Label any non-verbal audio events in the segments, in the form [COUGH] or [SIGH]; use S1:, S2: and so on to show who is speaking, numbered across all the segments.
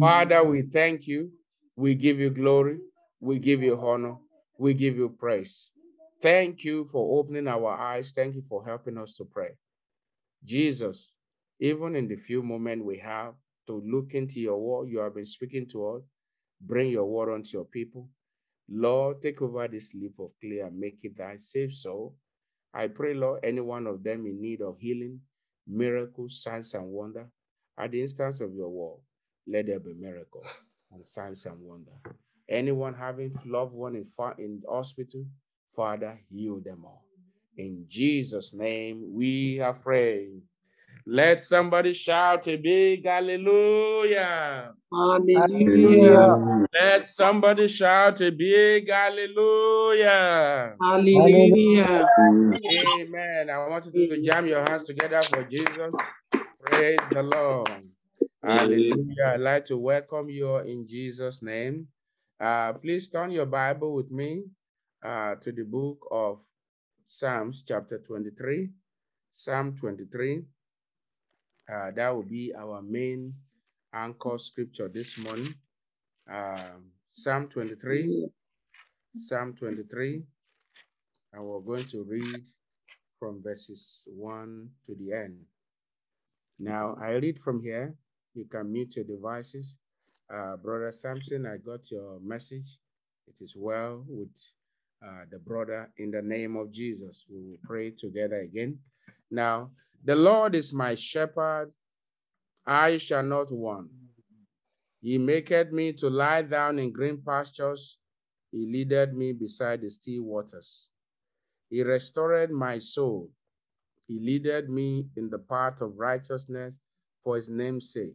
S1: Father, we thank you. We give you glory. We give you honor. We give you praise. Thank you for opening our eyes. Thank you for helping us to pray. Jesus, even in the few moments we have to look into your word, you have been speaking to us. Bring your word unto your people. Lord, take over this leaf of clay and make it thy safe soul. I pray, Lord, any one of them in need of healing, miracles, signs, and wonder, at the instance of your word, let there be miracles and signs and wonder. Anyone having loved one in, in hospital, Father, heal them all. In Jesus' name, we are praying. Let somebody shout a big hallelujah.
S2: Hallelujah.
S1: Let somebody shout a big hallelujah.
S2: Hallelujah.
S1: Amen. I want you to jam your hands together for Jesus. Praise the Lord. Hallelujah. I'd like to welcome you all in Jesus' name. Uh, please turn your Bible with me uh, to the book of Psalms, chapter 23. Psalm 23. Uh, that will be our main anchor scripture this morning. Um, Psalm 23. Psalm 23. And we're going to read from verses 1 to the end. Now, I read from here. You can mute your devices. Uh, brother Samson, I got your message. It is well with uh, the brother in the name of Jesus. We will pray together again. Now, the Lord is my shepherd, I shall not want. He maketh me to lie down in green pastures. He leadeth me beside the still waters. He restored my soul. He leadeth me in the path of righteousness for his name's sake.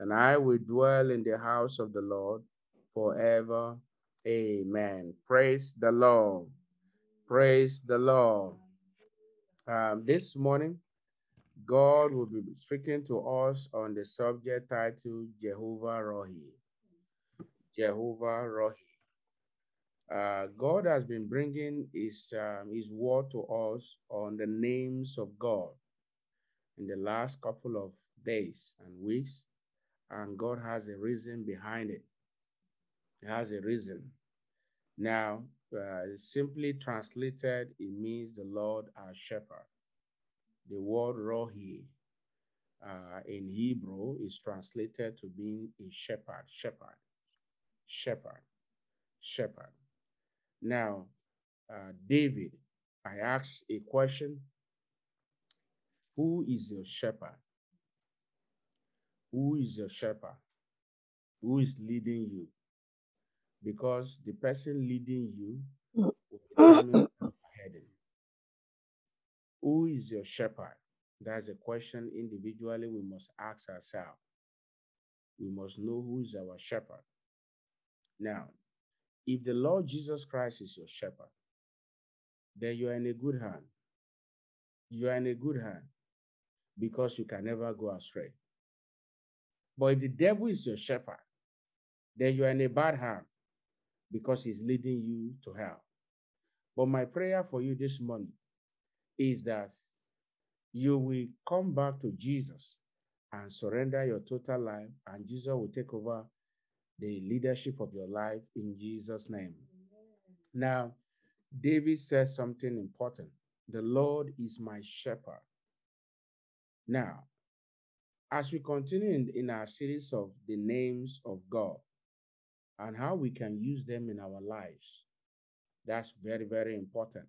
S1: and I will dwell in the house of the Lord forever. Amen. Praise the Lord. Praise the Lord. Um, this morning, God will be speaking to us on the subject titled Jehovah Rohi. Jehovah Rohi. Uh, God has been bringing his, um, his word to us on the names of God in the last couple of days and weeks, and God has a reason behind it. It has a reason. Now, uh, simply translated, it means the Lord our shepherd. The word Rohi uh, in Hebrew is translated to being a shepherd, shepherd, shepherd, shepherd. Now, uh, David, I asked a question Who is your shepherd? Who is your shepherd? Who is leading you? Because the person leading you. Who is your shepherd? That's a question individually we must ask ourselves. We must know who is our shepherd. Now, if the Lord Jesus Christ is your shepherd, then you are in a good hand. You are in a good hand because you can never go astray. But if the devil is your shepherd, then you are in a bad hand because he's leading you to hell. But my prayer for you this morning is that you will come back to Jesus and surrender your total life, and Jesus will take over the leadership of your life in Jesus' name. Now, David says something important The Lord is my shepherd. Now, as we continue in, in our series of the names of God and how we can use them in our lives, that's very, very important.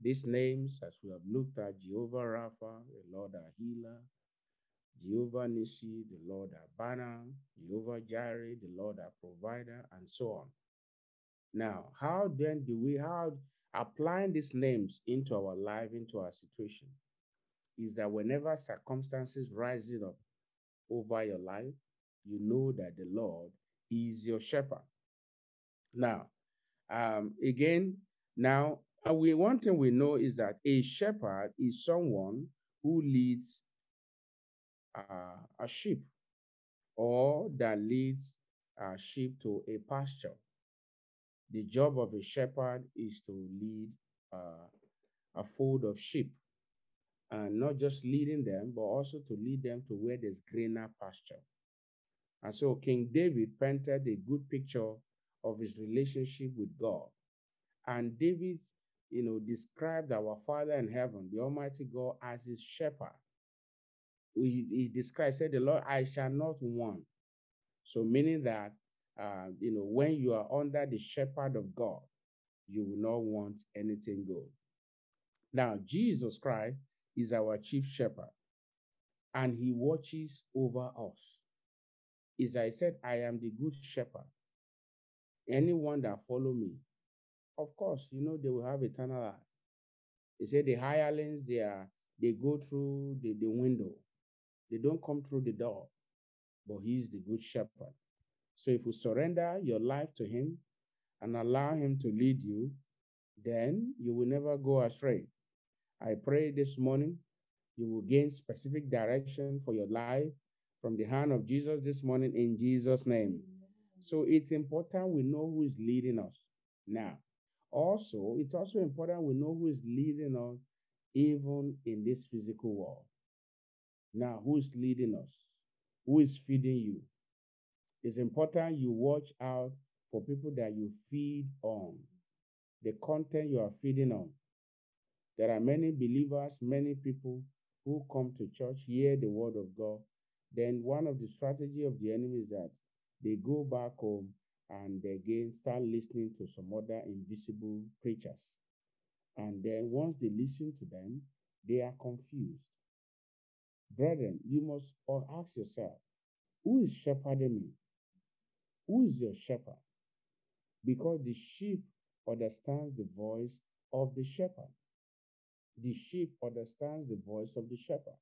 S1: These names, as we have looked at Jehovah Rapha, the Lord our healer, Jehovah Nissi, the Lord our banner, Jehovah Jireh, the Lord our provider, and so on. Now, how then do we, how applying these names into our life, into our situation, is that whenever circumstances rising up over your life, you know that the Lord is your shepherd. Now, um, again, now uh, we one thing we know is that a shepherd is someone who leads uh, a sheep or that leads a sheep to a pasture. The job of a shepherd is to lead uh, a fold of sheep and not just leading them, but also to lead them to where there's greener pasture. And so King David painted a good picture of his relationship with God. And David, you know, described our Father in heaven, the Almighty God, as his shepherd. He, he described, said, The Lord, I shall not want. So, meaning that, uh, you know, when you are under the shepherd of God, you will not want anything good. Now, Jesus Christ is our chief shepherd, and he watches over us. As I said, I am the good shepherd. Anyone that follow me, of course, you know, they will have eternal life. They say the hirelings, they are they go through the, the window. They don't come through the door, but he is the good shepherd. So if you surrender your life to him and allow him to lead you, then you will never go astray. I pray this morning you will gain specific direction for your life from the hand of Jesus this morning in Jesus' name. So it's important we know who is leading us. Now, also, it's also important we know who is leading us even in this physical world. Now, who is leading us? Who is feeding you? It's important you watch out for people that you feed on, the content you are feeding on. There are many believers, many people who come to church, hear the word of God. Then one of the strategy of the enemy is that they go back home and again start listening to some other invisible preachers. And then once they listen to them, they are confused. Brethren, you must ask yourself, who is shepherding me? Who is your shepherd? Because the sheep understands the voice of the shepherd the sheep understands the voice of the shepherd.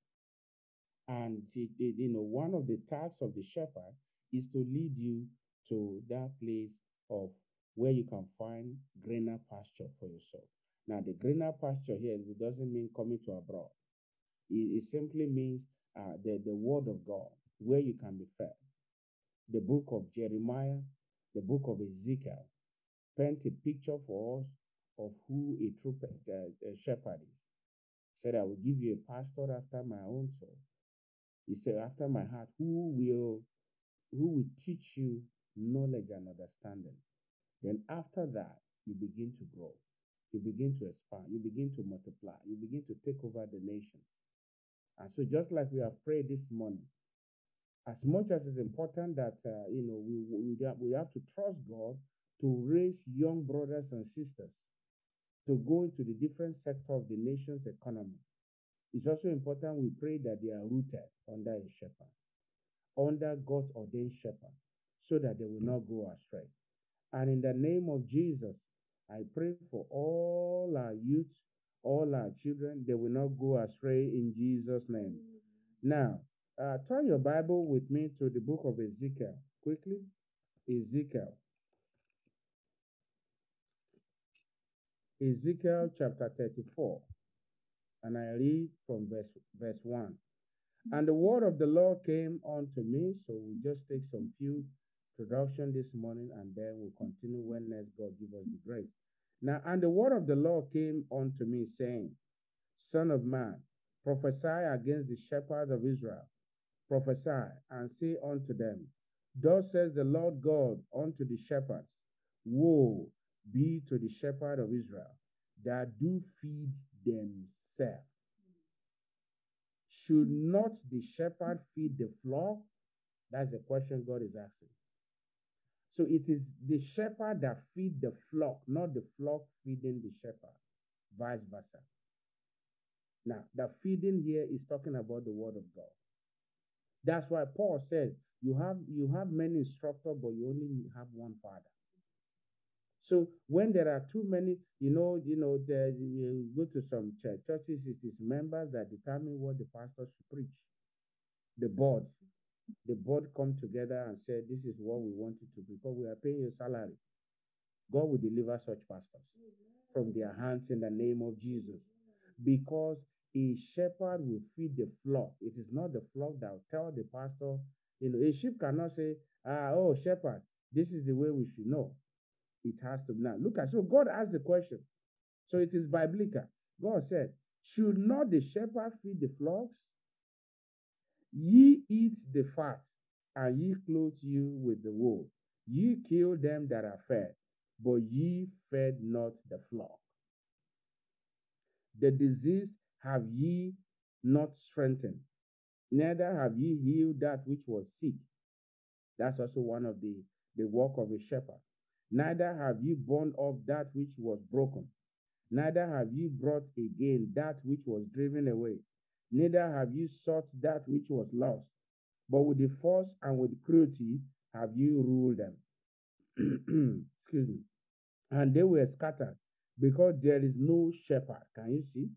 S1: And you know, one of the tasks of the shepherd is to lead you to that place of where you can find greener pasture for yourself. Now, the greener pasture here doesn't mean coming to abroad. It, it simply means uh, the, the word of God, where you can be fed. The book of Jeremiah, the book of Ezekiel, paint a picture for us of who a true uh, shepherd is said, I will give you a pastor after my own soul. He said, after my heart, who will who will teach you knowledge and understanding. Then after that, you begin to grow. You begin to expand. You begin to multiply. You begin to take over the nations. And so, just like we have prayed this morning, as much as it's important that uh, you know we we we have to trust God to raise young brothers and sisters to go into the different sector of the nation's economy. It's also important we pray that they are rooted under a shepherd, under God ordained shepherd, so that they will not go astray. And in the name of Jesus, I pray for all our youth, all our children, they will not go astray in Jesus' name. Now, uh, turn your Bible with me to the book of Ezekiel quickly. Ezekiel Ezekiel chapter 34, and I read from verse, verse 1. And the word of the Lord came unto me, so we'll just take some few introduction this morning, and then we'll continue when next God give us the grace. Now, and the word of the Lord came unto me, saying, Son of man, prophesy against the shepherds of Israel. Prophesy and say unto them, Thus says the Lord God unto the shepherds, Woe be to the shepherd of Israel that do feed themselves. Should not the shepherd feed the flock? That's the question God is asking. So it is the shepherd that feed the flock, not the flock feeding the shepherd, vice versa. Now, the feeding here is talking about the word of God. That's why Paul said, you have you have many instructors, but you only have one father. So when there are too many, you know, you know, the, you go to some church, churches, it is members that determine what the pastor should preach. The board. the board come together and say, This is what we want you to because we are paying you salary. God will deliver such pastors from their hands in the name of Jesus. Because a shepherd will feed the flock. It is not the flock that will tell the pastor, you know, a sheep cannot say, ah, oh, shepherd, this is the way we should know. It has to be now. Look at so God asked the question. So it is biblical. God said, Should not the shepherd feed the flocks? Ye eat the fat, and ye clothe you with the wool. Ye kill them that are fed, but ye fed not the flock. The disease have ye not strengthened, neither have ye healed that which was sick. That's also one of the, the work of a shepherd. Neither have ye borne up that which was broken, neither have ye brought again that which was driven away, neither have ye sought that which was lost, but with the force and with cruelty have ye ruled them. [CLEARS THROAT] Excuse me. And they were scattered because there is no shepherd. Can you see?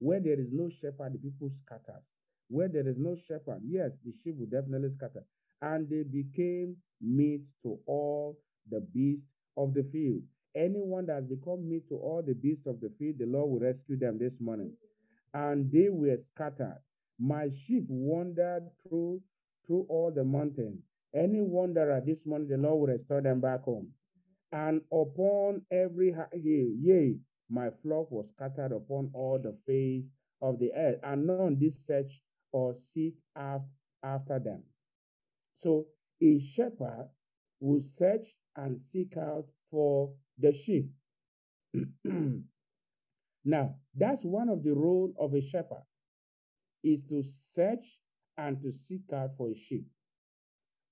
S1: Where there is no shepherd, the people scatters. Where there is no shepherd, yes, the sheep will definitely scatter. And they became meat to all the beasts of the field. Anyone that has become meat to all the beasts of the field, the Lord will rescue them this morning. And they were scattered. My sheep wandered through through all the mountains. Any wanderer this morning, the Lord will restore them back home. And upon every hill, yea, my flock was scattered upon all the face of the earth, and none did search or seek after them. So a shepherd will search and seek out for the sheep. [CLEARS THROAT] now, that's one of the role of a shepherd is to search and to seek out for a sheep.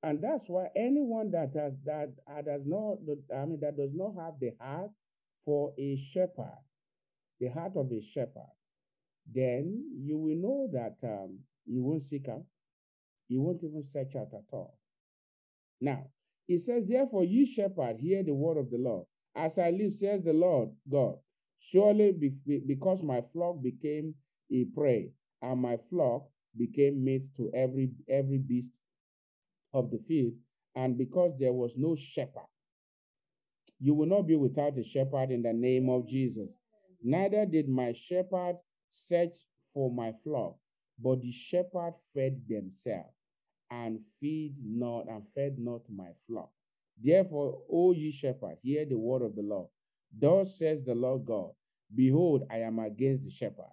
S1: And that's why anyone that has that uh, does not I mean that does not have the heart for a shepherd, the heart of a shepherd, then you will know that um, you won't seek out, you won't even search out at all. Now, it says, Therefore, ye shepherd, hear the word of the Lord. As I live, says the Lord God, surely be, because my flock became a prey, and my flock became meat to every every beast of the field, and because there was no shepherd, you will not be without a shepherd in the name of Jesus. Neither did my shepherd search for my flock, but the shepherd fed themselves and feed not and fed not my flock. Therefore, O ye shepherd, hear the word of the Lord. Thus says the Lord God, Behold, I am against the shepherd,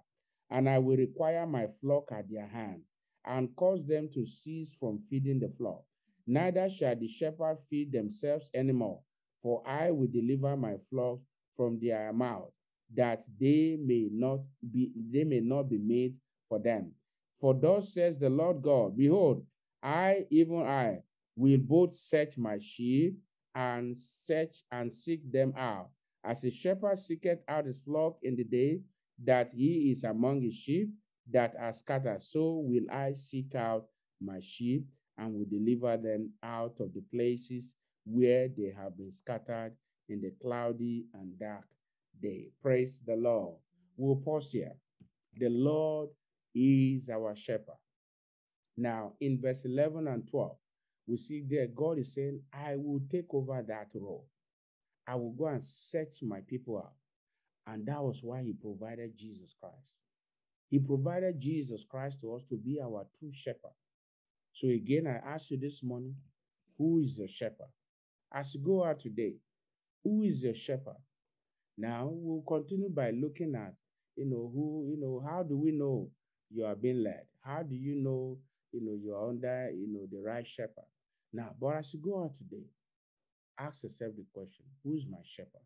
S1: and I will require my flock at their hand, and cause them to cease from feeding the flock neither shall the shepherd feed themselves anymore, for I will deliver my flock from their mouth, that they may not be they may not be made for them. For thus says the Lord God, Behold, I, even I, will both search my sheep and search and seek them out. As a shepherd seeketh out his flock in the day that he is among his sheep that are scattered, so will I seek out my sheep and will deliver them out of the places where they have been scattered in the cloudy and dark day. Praise the Lord. We'll pause here. The Lord is our shepherd. Now, in verse 11 and 12, we see there God is saying, I will take over that role. I will go and search my people out. And that was why he provided Jesus Christ. He provided Jesus Christ to us to be our true shepherd. So again, I ask you this morning, who is your shepherd? As you go out today, who is your shepherd? Now we'll continue by looking at, you know, who, you know, how do we know you are being led? How do you know, you know, you're under, you know, the right shepherd? Now, but as you go out today, ask yourself the question, who is my shepherd?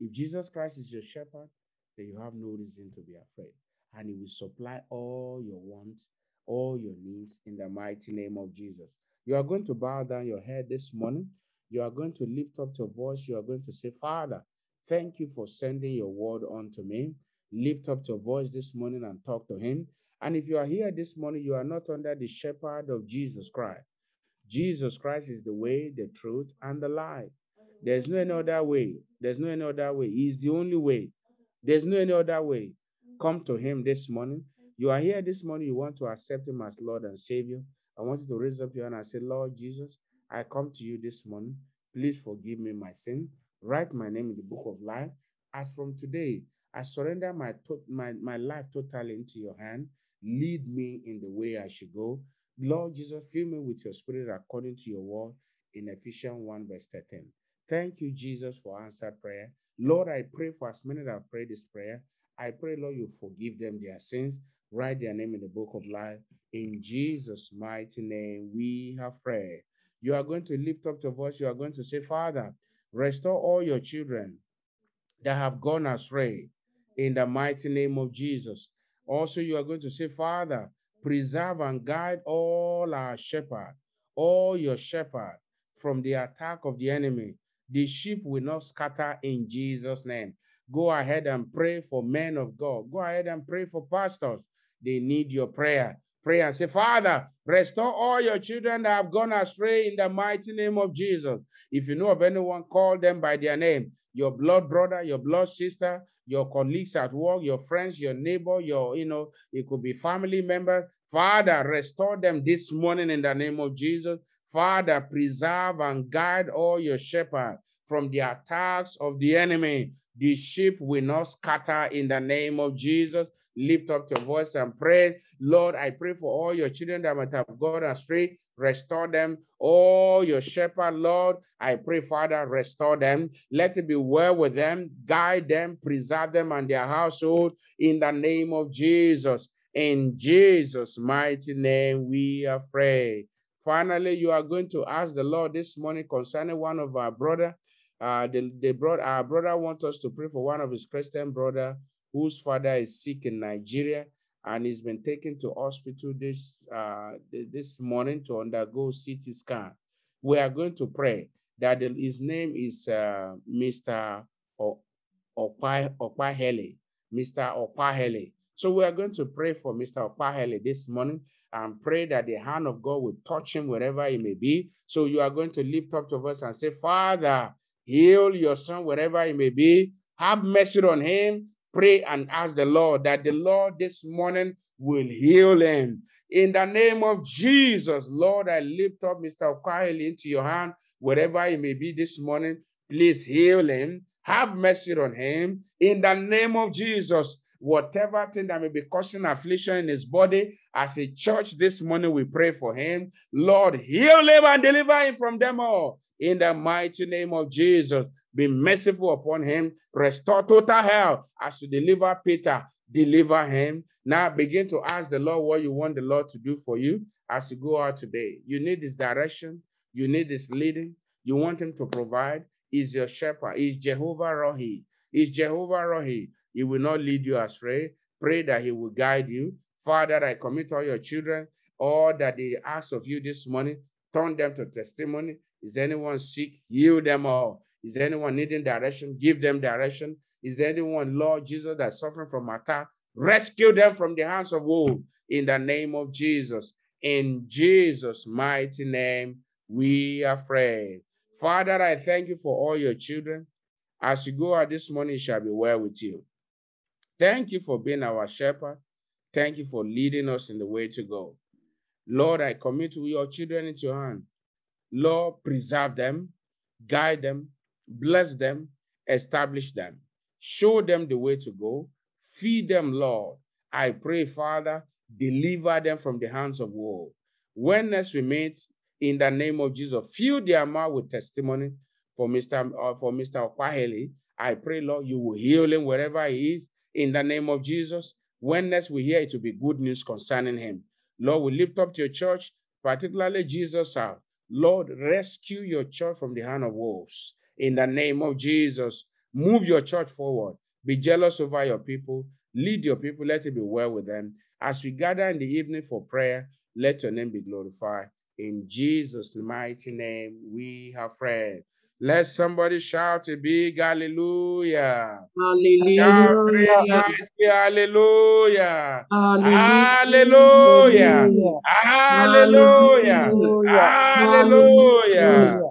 S1: If Jesus Christ is your shepherd, then you have no reason to be afraid. And he will supply all your wants all your needs in the mighty name of Jesus. You are going to bow down your head this morning. You are going to lift up your voice. You are going to say, Father, thank you for sending your word unto me. Lift up your voice this morning and talk to him. And if you are here this morning, you are not under the shepherd of Jesus Christ. Jesus Christ is the way, the truth, and the life. There's no any other way. There's no any other way. He is the only way. There's no any other way. Come to him this morning. You are here this morning, you want to accept Him as Lord and Savior. I want you to raise up your hand and say, Lord Jesus, I come to you this morning. Please forgive me my sin. Write my name in the book of life. As from today, I surrender my, my, my life totally into your hand. Lead me in the way I should go. Lord Jesus, fill me with your spirit according to your word in Ephesians 1, verse 13. Thank you, Jesus, for answered prayer. Lord, I pray for as many that have prayed this prayer. I pray, Lord, you forgive them their sins. Write their name in the book of life. In Jesus' mighty name, we have prayed. You are going to lift up your voice. You are going to say, Father, restore all your children that have gone astray in the mighty name of Jesus. Also, you are going to say, Father, preserve and guide all our shepherd, all your shepherd from the attack of the enemy. The sheep will not scatter in Jesus' name. Go ahead and pray for men of God. Go ahead and pray for pastors. They need your prayer. Pray and say, Father, restore all your children that have gone astray in the mighty name of Jesus. If you know of anyone, call them by their name. Your blood brother, your blood sister, your colleagues at work, your friends, your neighbor, your, you know, it could be family member. Father, restore them this morning in the name of Jesus. Father, preserve and guide all your shepherds from the attacks of the enemy. The sheep will not scatter in the name of Jesus. Lift up your voice and pray. Lord, I pray for all your children that might have gone astray. Restore them. Oh, your shepherd, Lord, I pray, Father, restore them. Let it be well with them. Guide them, preserve them and their household in the name of Jesus. In Jesus' mighty name, we are prayed. Finally, you are going to ask the Lord this morning concerning one of our brother. Uh, the, the brought, our brother wants us to pray for one of his Christian brother whose father is sick in Nigeria and he's been taken to hospital this uh, this morning to undergo CT scan. We are going to pray that his name is uh, Mr. Opahele, Mr. Opahele. So we are going to pray for Mr. Opahele this morning and pray that the hand of God will touch him wherever he may be. So you are going to lift up to us and say, Father, heal your son wherever he may be. Have mercy on him. Pray and ask the Lord that the Lord this morning will heal him. In the name of Jesus, Lord, I lift up Mr. Okwahili into your hand, wherever he may be this morning. Please heal him. Have mercy on him. In the name of Jesus, whatever thing that may be causing affliction in his body, as a church this morning, we pray for him. Lord, heal him and deliver him from them all. In the mighty name of Jesus, be merciful upon him. Restore total health as you deliver Peter. Deliver him. Now begin to ask the Lord what you want the Lord to do for you as you go out today. You need his direction. You need his leading. You want him to provide. He's your shepherd. He's Jehovah Rohi. He's Jehovah Rohi. He will not lead you astray. Pray that he will guide you. Father, I commit all your children, all that they ask of you this morning, turn them to testimony. Is anyone sick? Heal them all. Is anyone needing direction? Give them direction. Is there anyone, Lord Jesus, that's suffering from attack? Rescue them from the hands of wolves in the name of Jesus. In Jesus' mighty name, we are prayed. Father, I thank you for all your children. As you go out this morning, shall be well with you. Thank you for being our shepherd. Thank you for leading us in the way to go. Lord, I commit your children into your hand. Lord, preserve them, guide them, bless them, establish them, show them the way to go, feed them, Lord. I pray, Father, deliver them from the hands of war. When next we meet, in the name of Jesus, fill their mouth with testimony for Mr. Uh, for Mr. Okwaheli. I pray, Lord, you will heal him wherever he is in the name of Jesus. When next we hear it will be good news concerning him. Lord, we lift up to your church, particularly Jesus out. Lord, rescue your church from the hand of wolves. In the name of Jesus, move your church forward. Be jealous over your people. Lead your people. Let it be well with them. As we gather in the evening for prayer, let your name be glorified. In Jesus' mighty name, we have prayed. Let somebody shout a big hallelujah.
S2: Hallelujah.
S1: Hallelujah. Hallelujah. Hallelujah. Hallelujah.